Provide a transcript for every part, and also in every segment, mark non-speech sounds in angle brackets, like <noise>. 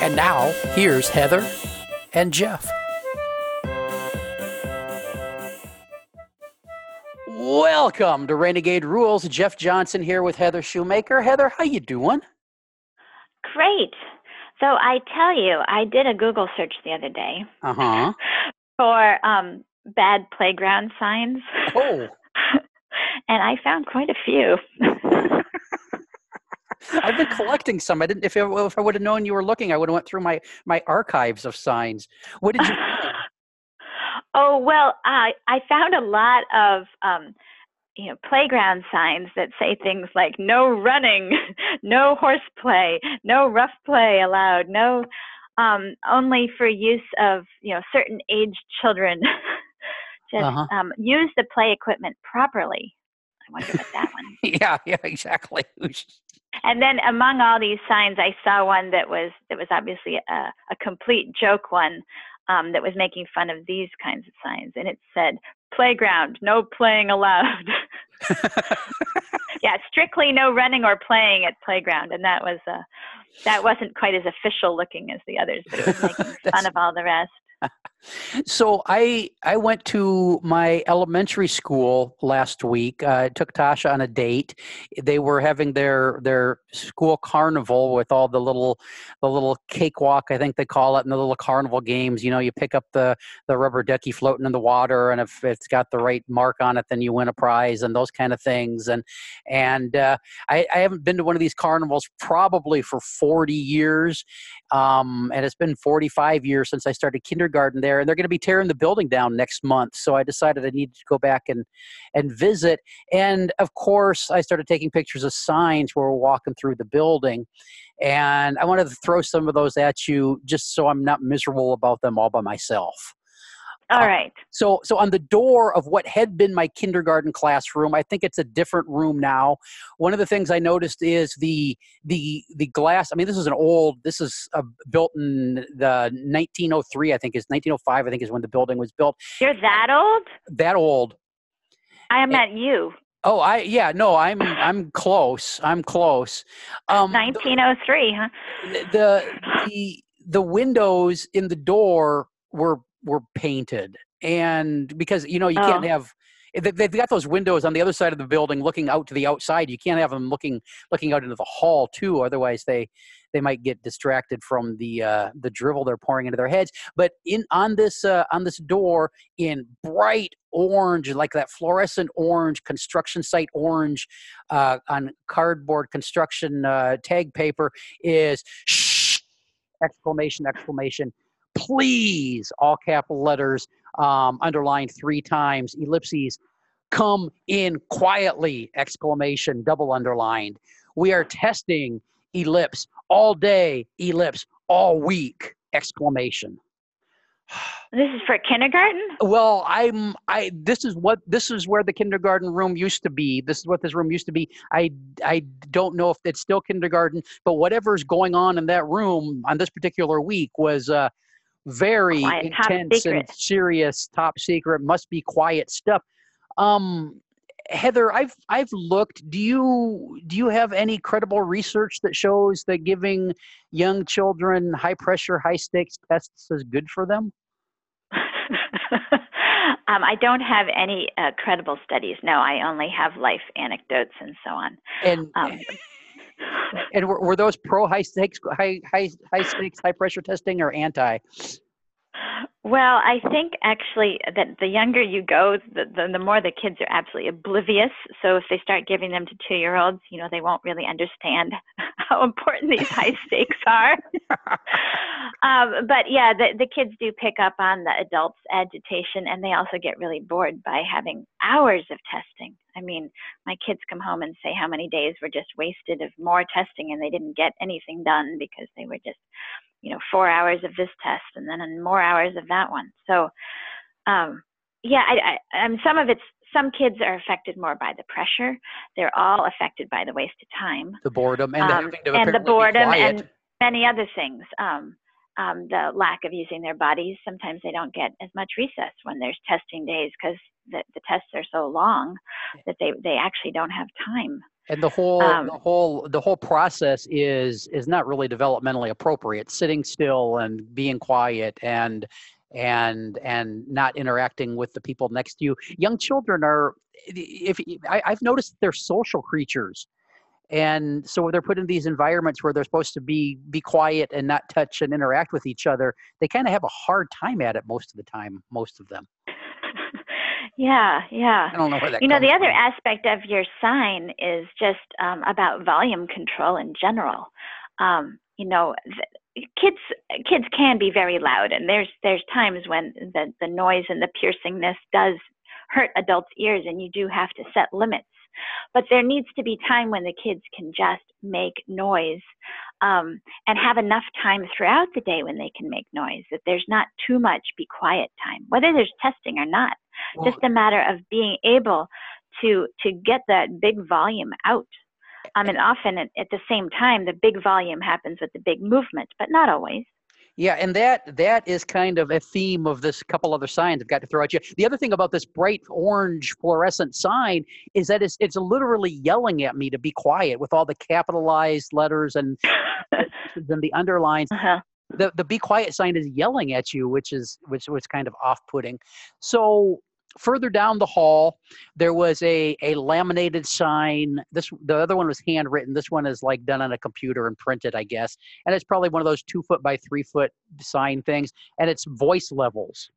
And now, here's Heather and Jeff. Welcome to Renegade Rules. Jeff Johnson here with Heather Shoemaker. Heather, how you doing? Great. So I tell you, I did a Google search the other day Uh-huh. <laughs> for um, bad playground signs, Oh, <laughs> and I found quite a few. <laughs> I've been collecting some. I didn't. If I, if I would have known you were looking, I would have went through my my archives of signs. What did you? <laughs> oh well, I I found a lot of um, you know playground signs that say things like no running, <laughs> no horseplay, no rough play allowed, no um, only for use of you know certain age children. <laughs> Just Uh-huh. um, use the play equipment properly. I wonder what that one. yeah, yeah, exactly. And then among all these signs, I saw one that was that was obviously a, a complete joke one um, that was making fun of these kinds of signs, and it said "playground, no playing allowed." <laughs> yeah, strictly no running or playing at playground, and that was uh, that wasn't quite as official looking as the others, but it was making <laughs> fun of all the rest. So I I went to my elementary school last week. Uh, took Tasha on a date. They were having their their school carnival with all the little the little cakewalk, I think they call it, and the little carnival games. You know, you pick up the the rubber ducky floating in the water, and if it's got the right mark on it, then you win a prize, and those kind of things. And and uh, I, I haven't been to one of these carnivals probably for forty years, um, and it's been 45 years since I started kindergarten there, and they're going to be tearing the building down next month. So I decided I needed to go back and and visit. And of course, I started taking pictures of signs where we're walking through the building, and I wanted to throw some of those at you just so I'm not miserable about them all by myself. All Uh, right. So, so on the door of what had been my kindergarten classroom, I think it's a different room now. One of the things I noticed is the the the glass. I mean, this is an old. This is uh, built in the 1903. I think is 1905. I think is when the building was built. You're that old? That old. I am at you. Oh, I yeah. No, I'm I'm close. I'm close. Um, 1903, huh? the the the windows in the door were were painted and because you know you can't Oh. have they- they've got those windows on the other side of the building looking out to the outside you can't have them looking looking out into the hall too otherwise they they might get distracted from the uh, the drivel they're pouring into their heads. But in on this uh, on this door in bright orange like that fluorescent orange construction site orange uh, on cardboard construction uh, tag paper is shh! Exclamation exclamation please all capital letters um, underlined three times ellipses come in quietly exclamation double underlined. We are testing ellipse all day ellipse all week exclamation. This is for kindergarten? well i'm i this is what this is where the kindergarten room used to be. This is what this room used to be. I i don't know if it's still kindergarten but whatever's going on in that room on this particular week was uh very Quiet, intense and serious top secret must be quiet stuff. Um heather i've i've looked. Do you do you have any credible research that shows that giving young children high pressure high stakes tests is good for them? <laughs> Um, I don't have any uh, credible studies. No, I only have life anecdotes and so on. and Um, <laughs> And were, were those pro high stakes, high high high stakes, high pressure testing, or anti? Well, I think actually that the younger you go, the, the, the more the kids are absolutely oblivious. So if they start giving them to two year olds, you know, they won't really understand <laughs> how important these <laughs> high stakes are. um, but yeah, the, the kids do pick up on the adults' agitation and they also get really bored by having hours of testing. I mean, my kids come home and say how many days were just wasted of more testing and they didn't get anything done because they were just, you know, four hours of this test and then more hours of that one. So, um, yeah, I, I, I some of it's some kids are affected more by the pressure. They're all affected by the wasted time, the boredom, and, um, the, and the boredom, and many other things. Um, um, the lack of using their bodies. Sometimes they don't get as much recess when there's testing days because the, the tests are so long that they, they actually don't have time. And the whole um, the whole the whole process is is not really developmentally appropriate. Sitting still and being quiet and and and not interacting with the people next to you. Young children are if I, I've noticed they're social creatures and so they're put in these environments where they're supposed to be be quiet and not touch and interact with each other they kind of have a hard time at it most of the time most of them yeah yeah i don't know where that you know the from. other aspect of your sign is just um, about volume control in general um, you know th- kids kids can be very loud and there's there's times when the the noise and the piercingness does hurt adults ears and you do have to set limits but there needs to be time when the kids can just make noise um, and have enough time throughout the day when they can make noise, that there's not too much be quiet time, whether there's testing or not. Just a matter of being able to to get that big volume out. Um, and often at, at the same time, the big volume happens with the big movement, but not always. Yeah, and that that is kind of a theme of this couple other signs I've got to throw at you. The other thing about this bright orange fluorescent sign is that it's it's literally yelling at me to be quiet with all the capitalized letters and <laughs> the underlines. Uh-huh. The the be quiet sign is yelling at you, which is which was kind of off putting. So further down the hall there was a, a laminated sign. This the other one was handwritten. This one is like done on a computer and printed i guess. And it's probably one of those two foot by three foot sign things and it's voice levels.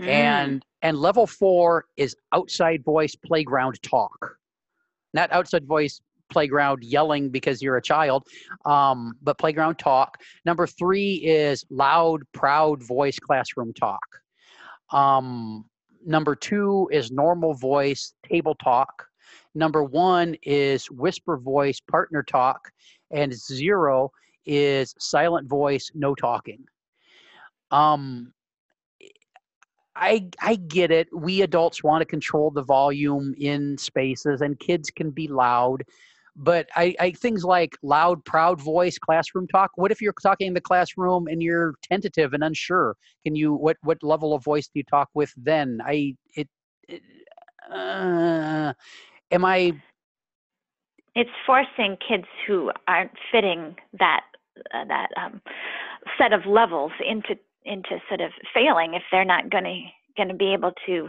Mm. and and level four is outside voice playground talk. Not outside voice playground yelling because you're a child um, but playground talk. Number three is loud proud voice classroom talk um, number two is normal voice table talk. Number one is whisper voice partner talk. And zero is silent voice, no talking. Um, I I get it. We adults want to control the volume in spaces, and kids can be loud but I, I things like loud proud voice classroom talk what if you're talking in the classroom and you're tentative and unsure? Can you what what level of voice do you talk with then? I it, it uh, am i it's forcing kids who aren't fitting that uh, that um, set of levels into into sort of failing if they're not going to going to be able to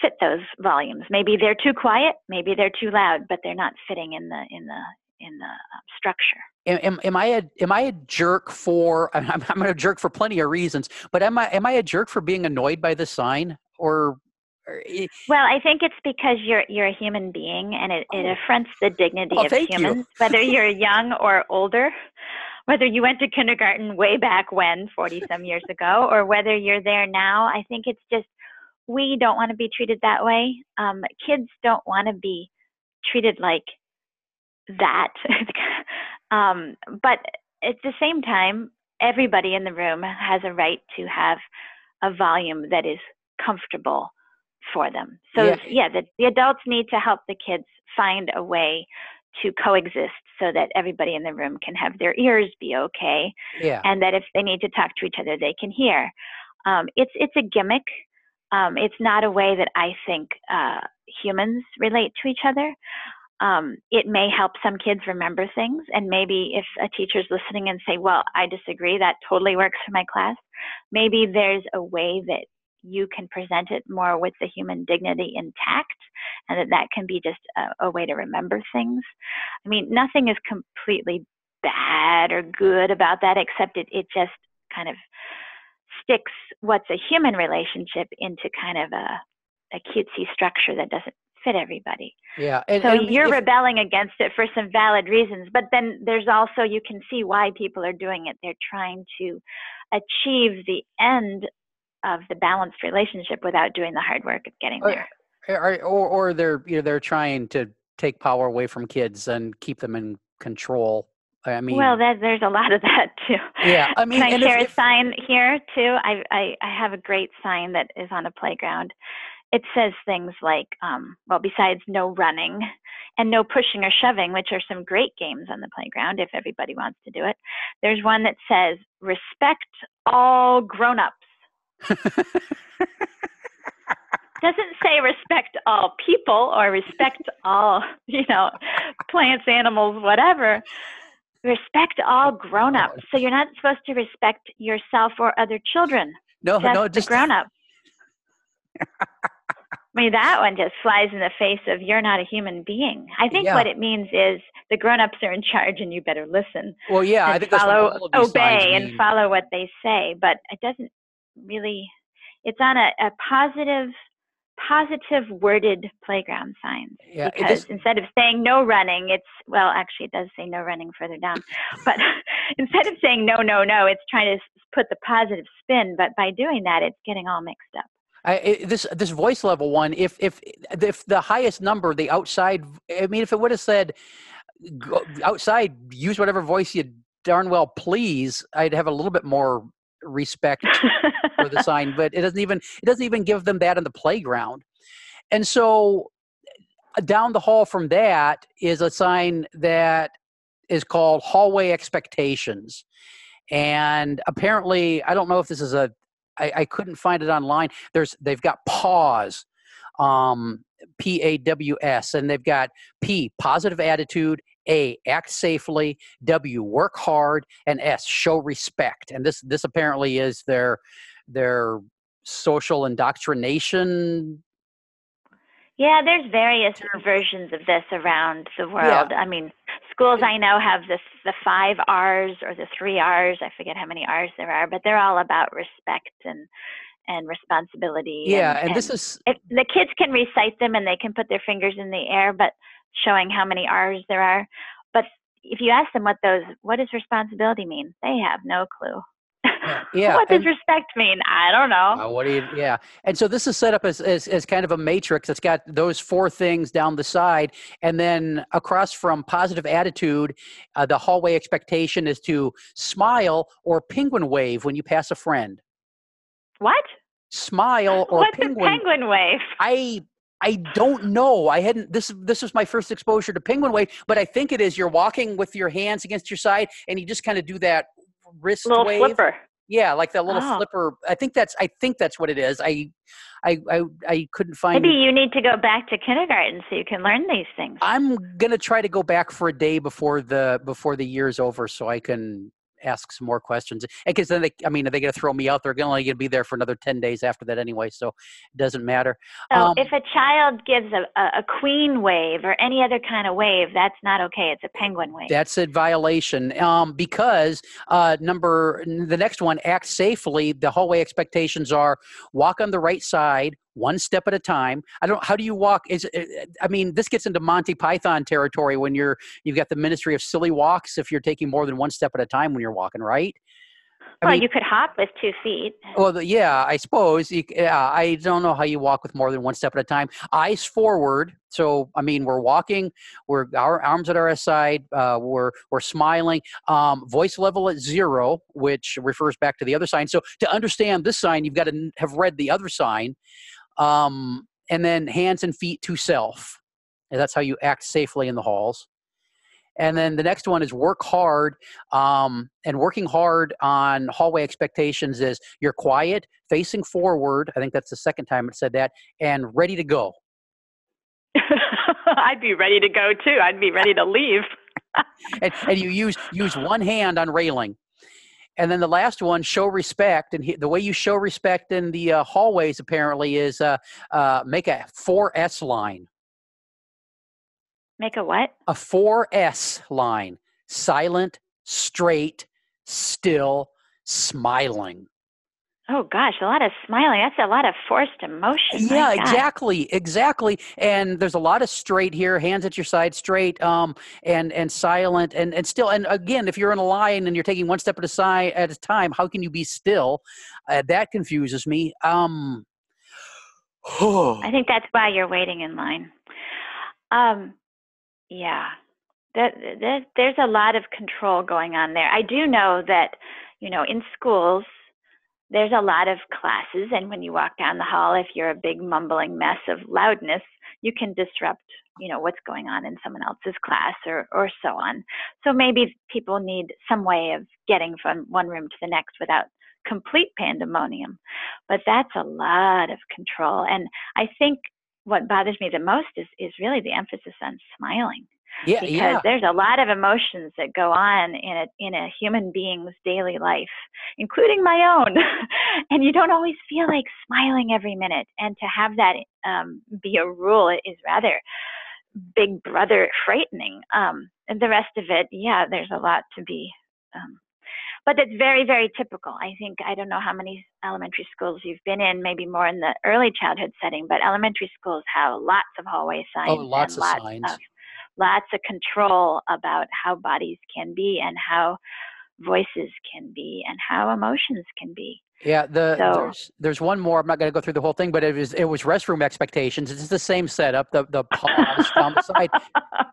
fit those volumes. Maybe they're too quiet, maybe they're too loud, but they're not fitting in the in the in the um, structure. Am, am I a am I a jerk for <laughs> I'm, I'm a jerk for plenty of reasons, but am I am I a jerk for being annoyed by the sign or? well, I think it's because you're you're a human being, and it, it oh. affronts the dignity oh, of humans, you. whether <laughs> you're young or older, whether you went to kindergarten way back when, forty some years ago, or whether you're there now. I think it's just we don't want to be treated that way. Um, kids don't want to be treated like that. <laughs> um, but at the same time, everybody in the room has a right to have a volume that is comfortable for them. So yeah, yeah the, the adults need to help the kids find a way to coexist so that everybody in the room can have their ears be okay yeah. and that if they need to talk to each other they can hear um, it's it's a gimmick um, it's not a way that I think uh, humans relate to each other. Um, it may help some kids remember things, and maybe if a teacher's listening and say, "Well, I disagree," that totally works for my class. Maybe there's a way that you can present it more with the human dignity intact, and that that can be just a, a way to remember things. I mean, nothing is completely bad or good about that, except it it just kind of sticks what's a human relationship into kind of a, a cutesy structure that doesn't fit everybody. Yeah. And, so and you're if, rebelling against it for some valid reasons, but then there's also you can see why people are doing it. They're trying to achieve the end of the balanced relationship without doing the hard work of getting there. Eh, or, or, or they're you know they're trying to take power away from kids and keep them in control I mean, well, that, there's a lot of that too. Yeah, I mean, can I share if- a if- sign here too? I, I I have a great sign that is on a playground. It says things like, um, well, besides no running and no pushing or shoving, which are some great games on the playground if everybody wants to do it. There's one that says respect all grown-ups. doesn't say respect all people or respect all, you know, plants, animals, whatever. Respect all oh grown-ups. So you're not supposed to respect yourself or other children, no, just no, just grown-ups. <laughs> I mean, that one just flies in the face of you're not a human being. I think Yeah. what it means is the grown-ups are in charge and you better listen well, yeah, I think follow, all of these signs obey, and mean. follow what they say. But it doesn't really. It's on a, a positive, positive worded playground signs Yeah, because just- instead of saying no running, it's well, actually, it does say no running further down. <laughs> But <laughs> instead of saying no, no, no, it's trying to put the positive spin. But by doing that, it's getting all mixed up. I, I- this this voice level one, if if if the highest number, the outside, I mean, if it would have said go, outside, use whatever voice you darn well please, I'd have a little bit more respect for the <laughs> sign. But it doesn't even it doesn't even give them that in the playground, and so uh, down the hall from that is a sign that is called hallway expectations and apparently i don't know if this is a I, I couldn't find it online there's they've got pause um p-a-w-s and they've got p positive attitude a act safely w work hard and s show respect and this this apparently is their their social indoctrination Yeah, there's various versions of this around the world. I mean, schools I know have this the five R's or the three R's. I forget how many R's there are, but they're all about respect and and responsibility. yeah and, this is it, the kids can recite them and they can put their fingers in the air, but showing how many R's there are. But if you ask them what those what does responsibility mean, they have no clue. <laughs> yeah what does and- respect mean? I don't know. Uh, what do you? Yeah, and so this is set up as, as as kind of a matrix. that's got those four things down the side, and then across from positive attitude, uh, the hallway expectation is to smile or penguin wave when you pass a friend. What? Smile <laughs> or What's penguin. penguin wave? I I don't know. I hadn't. This this was my first exposure to penguin wave, but I think it is. You're walking with your hands against your side, and you just kind of do that wrist Little wave. flipper. Yeah, like that little Oh. flipper. I think that's. I think that's what it is. I, I, I, I couldn't find. Maybe you need to go back to kindergarten so you can learn these things. I'm gonna try to go back for a day before the before the year's over, so I can ask some more questions. Because then they, I mean, are they gonna throw me out? They're only gonna be there for another ten days after that anyway, so it doesn't matter. So um, if a child gives a, a, a queen wave or any other kind of wave, that's not okay. It's a penguin wave. That's a violation um, because uh, number the next one, act safely. The hallway expectations are walk on the right side, one step at a time. I don't. How do you walk? Is I mean, this gets into Monty Python territory when you're you've got the Ministry of Silly Walks. If you're taking more than one step at a time when you're walking, right? I well, mean- you could hop with two feet. Well, yeah, I suppose. You, yeah, I don't know how you walk with more than one step at a time. Eyes forward. So, I mean, we're walking. We're our arms at our side. Uh, we're we're smiling. Um, voice level at zero, which refers back to the other sign. So, to understand this sign, you've got to have read the other sign. Um, and then hands and feet to self. And that's how you act safely in the halls. And then the next one is work hard. Um, and working hard on hallway expectations is you're quiet, facing forward. I think that's the second time it said that, and ready to go. <laughs> I'd be ready to go too. I'd be ready to leave. <laughs> And, and you use use one hand on railing. And then the last one, show respect. And he, the way you show respect in the uh, hallways apparently is uh, uh, make a 4S line. Make a what? A 4S line. Silent, straight, still, smiling. Oh gosh, a lot of smiling. That's a lot of forced emotion. Yeah, exactly, exactly. And there's a lot of straight here, hands at your side, straight, um, and and silent, and and still. And again, if you're in a line and you're taking one step at a side at a time, how can you be still? Uh, that confuses me. Um, I <sighs> think that's why you're waiting in line. Um, yeah. that, that there's a lot of control going on there. I do know that, you know, in schools, there's a lot of classes, and when you walk down the hall, if you're a big mumbling mess of loudness, you can disrupt, you know, what's going on in someone else's class or or so on. So maybe people need some way of getting from one room to the next without complete pandemonium. But that's a lot of control, and I think what bothers me the most is is really the emphasis on smiling yeah, because yeah. there's a lot of emotions that go on in a in a human being's daily life, including my own. <laughs> and you don't always feel like smiling every minute, and to have that um, be a rule is rather big brother frightening. Um, and the rest of it, yeah, there's a lot to be. Um, but it's very, very typical. I think I don't know how many elementary schools you've been in, maybe more in the early childhood setting, but elementary schools have lots of hallway signs Oh, lots of lots signs. of lots of control about how bodies can be and how voices can be and how emotions can be. Yeah, the So- there's there's one more. I'm not going to go through the whole thing, but it was it was restroom expectations. It's the same setup. The the pause the side.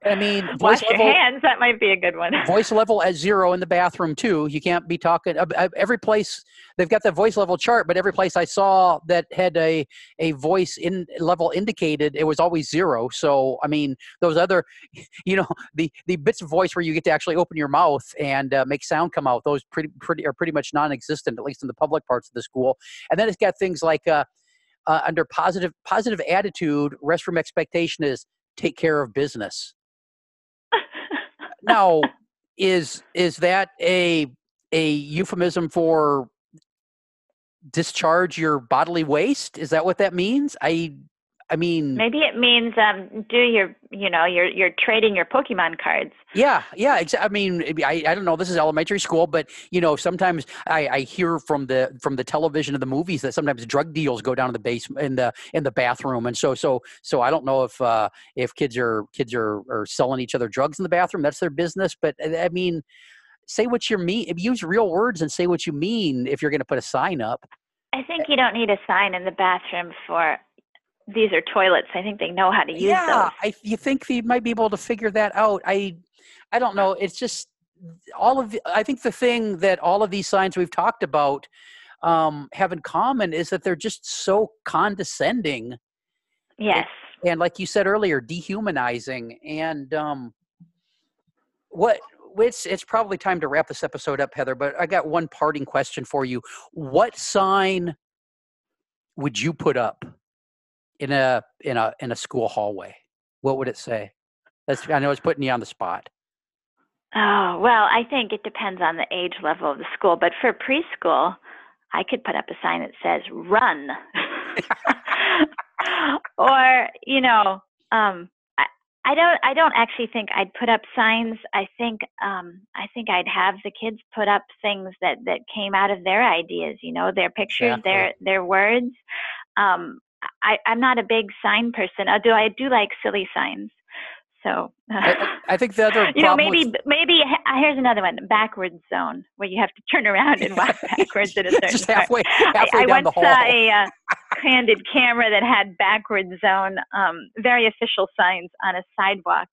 I mean, <laughs> Wash voice your level hands. That might be a good one. <laughs> voice level at zero in the bathroom too. You can't be talking. uh, uh, Every place they've got the voice level chart, but every place I saw that had a a voice in level indicated, it was always zero. So I mean, those other, <laughs> you know, the the bits of voice where you get to actually open your mouth and uh, make sound come out, those pretty pretty are pretty much non-existent, at least in the public parts of the school. And then it's got things like uh, uh, under positive positive attitude, restroom expectation is take care of business. <laughs> Now is is that a a euphemism for discharge your bodily waste? Is that what that means? I i mean Maybe it means um, do your, you know, you're you're trading your Pokemon cards. yeah yeah exa- i mean I, I don't know this is elementary school but you know sometimes I, I hear from the from the television and the movies that sometimes drug deals go down to the basement in the in the bathroom and so so so i don't know if uh if kids are kids are are selling each other drugs in the bathroom that's their business but uh, i mean say what you mean use real words and say what you mean if you're going to put a sign up I think you don't need a sign in the bathroom for these are toilets. I think they know how to use them. yeah those. I, you think they might be able to figure that out i i don't know it's just all of the, i think the thing that all of these signs we've talked about um, have in common is that they're just so condescending Yes. and like you said earlier dehumanizing and um, what it's it's probably time to wrap this episode up heather but i got one parting question for you what sign would you put up in a in a in a school hallway what would it say that's i know it's putting you on the spot Oh, well, I think it depends on the age level of the school, but for preschool, I could put up a sign that says run. <laughs> or, you know, um I, I don't I don't actually think I'd put up signs. I think um I think I'd have the kids put up things that that came out of their ideas, you know, their pictures, Exactly. their their words. Um I, I'm not a big sign person, although I do like silly signs. So I, I think the other <laughs> you know, maybe maybe uh, here's another one: backwards zone, where you have to turn around and walk <laughs> backwards at a certain just part. halfway I, halfway I once the hall saw a uh, candid camera that had backwards zone, um, very official signs on a sidewalk,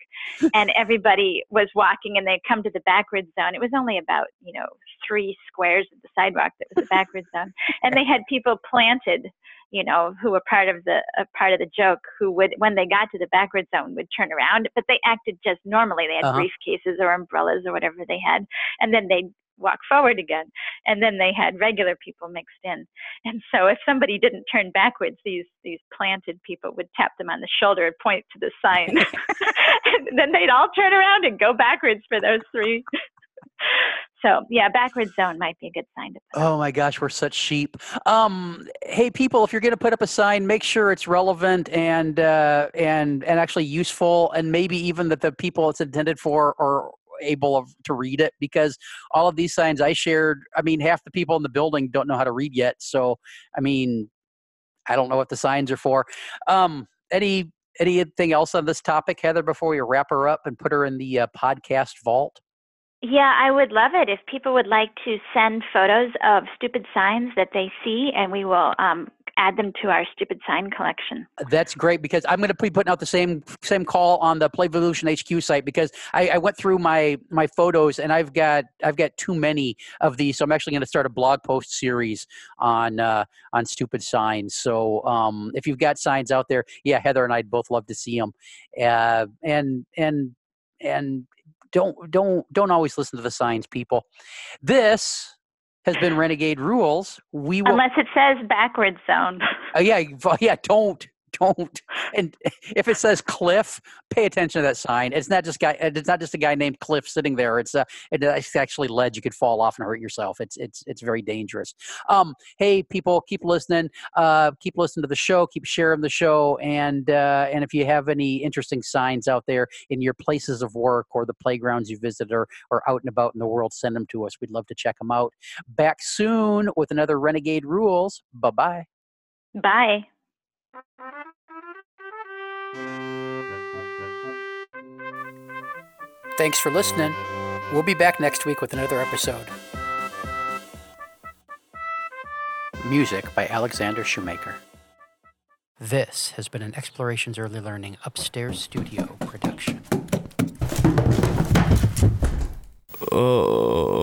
and everybody was walking, and they come to the backwards zone. It was only about you know three squares of the sidewalk that was a backwards zone, and they had people planted. You know, who were part of the uh, part of the joke, who would, when they got to the backward zone, would turn around, but they acted just normally. They had Uh-huh. briefcases or umbrellas or whatever they had, and then they'd walk forward again, and then they had regular people mixed in. And so, if somebody didn't turn backwards, these these planted people would tap them on the shoulder and point to the sign, <laughs> <laughs> and then they'd all turn around and go backwards for those three. So yeah, backwards zone might be a good sign to put. Oh my gosh, we're such sheep. Um, hey, people, if you're going to put up a sign, make sure it's relevant and uh, and and actually useful, and maybe even that the people it's intended for are able of, to read it. Because all of these signs I shared, I mean, half the people in the building don't know how to read yet. So, I mean, I don't know what the signs are for. Um, any anything else on this topic, Heather? Before we wrap her up and put her in the uh, podcast vault. Yeah, I would love it if people would like to send photos of stupid signs that they see, and we will um, add them to our stupid sign collection. That's great because I'm going to be putting out the same same call on the Playvolution HQ site because I, I, went through my my photos and I've got I've got too many of these, so I'm actually going to start a blog post series on uh, on stupid signs. So um, if you've got signs out there, yeah, Heather and I'd both love to see them, uh, and and and don't don't don't always listen to the signs, people. This has been Renegade Rules. We will, unless it says backwards zone. uh, yeah, <laughs> yeah. Don't don't. And if it says Cliff, pay attention to that sign. It's not just guy. It's not just a guy named Cliff sitting there. It's a. It's actually ledge. You could fall off and hurt yourself. It's it's it's very dangerous. Um, hey, people, keep listening. Uh, keep listening to the show. Keep sharing the show. And uh, and if you have any interesting signs out there in your places of work or the playgrounds you visit or or out and about in the world, send them to us. We'd love to check them out. Back soon with another Renegade Rules. Bye bye. Bye. Thanks for listening. We'll be back next week with another episode. Music by Alexander Shoemaker. This has been an Explorations Early Learning Upstairs Studio production. Oh.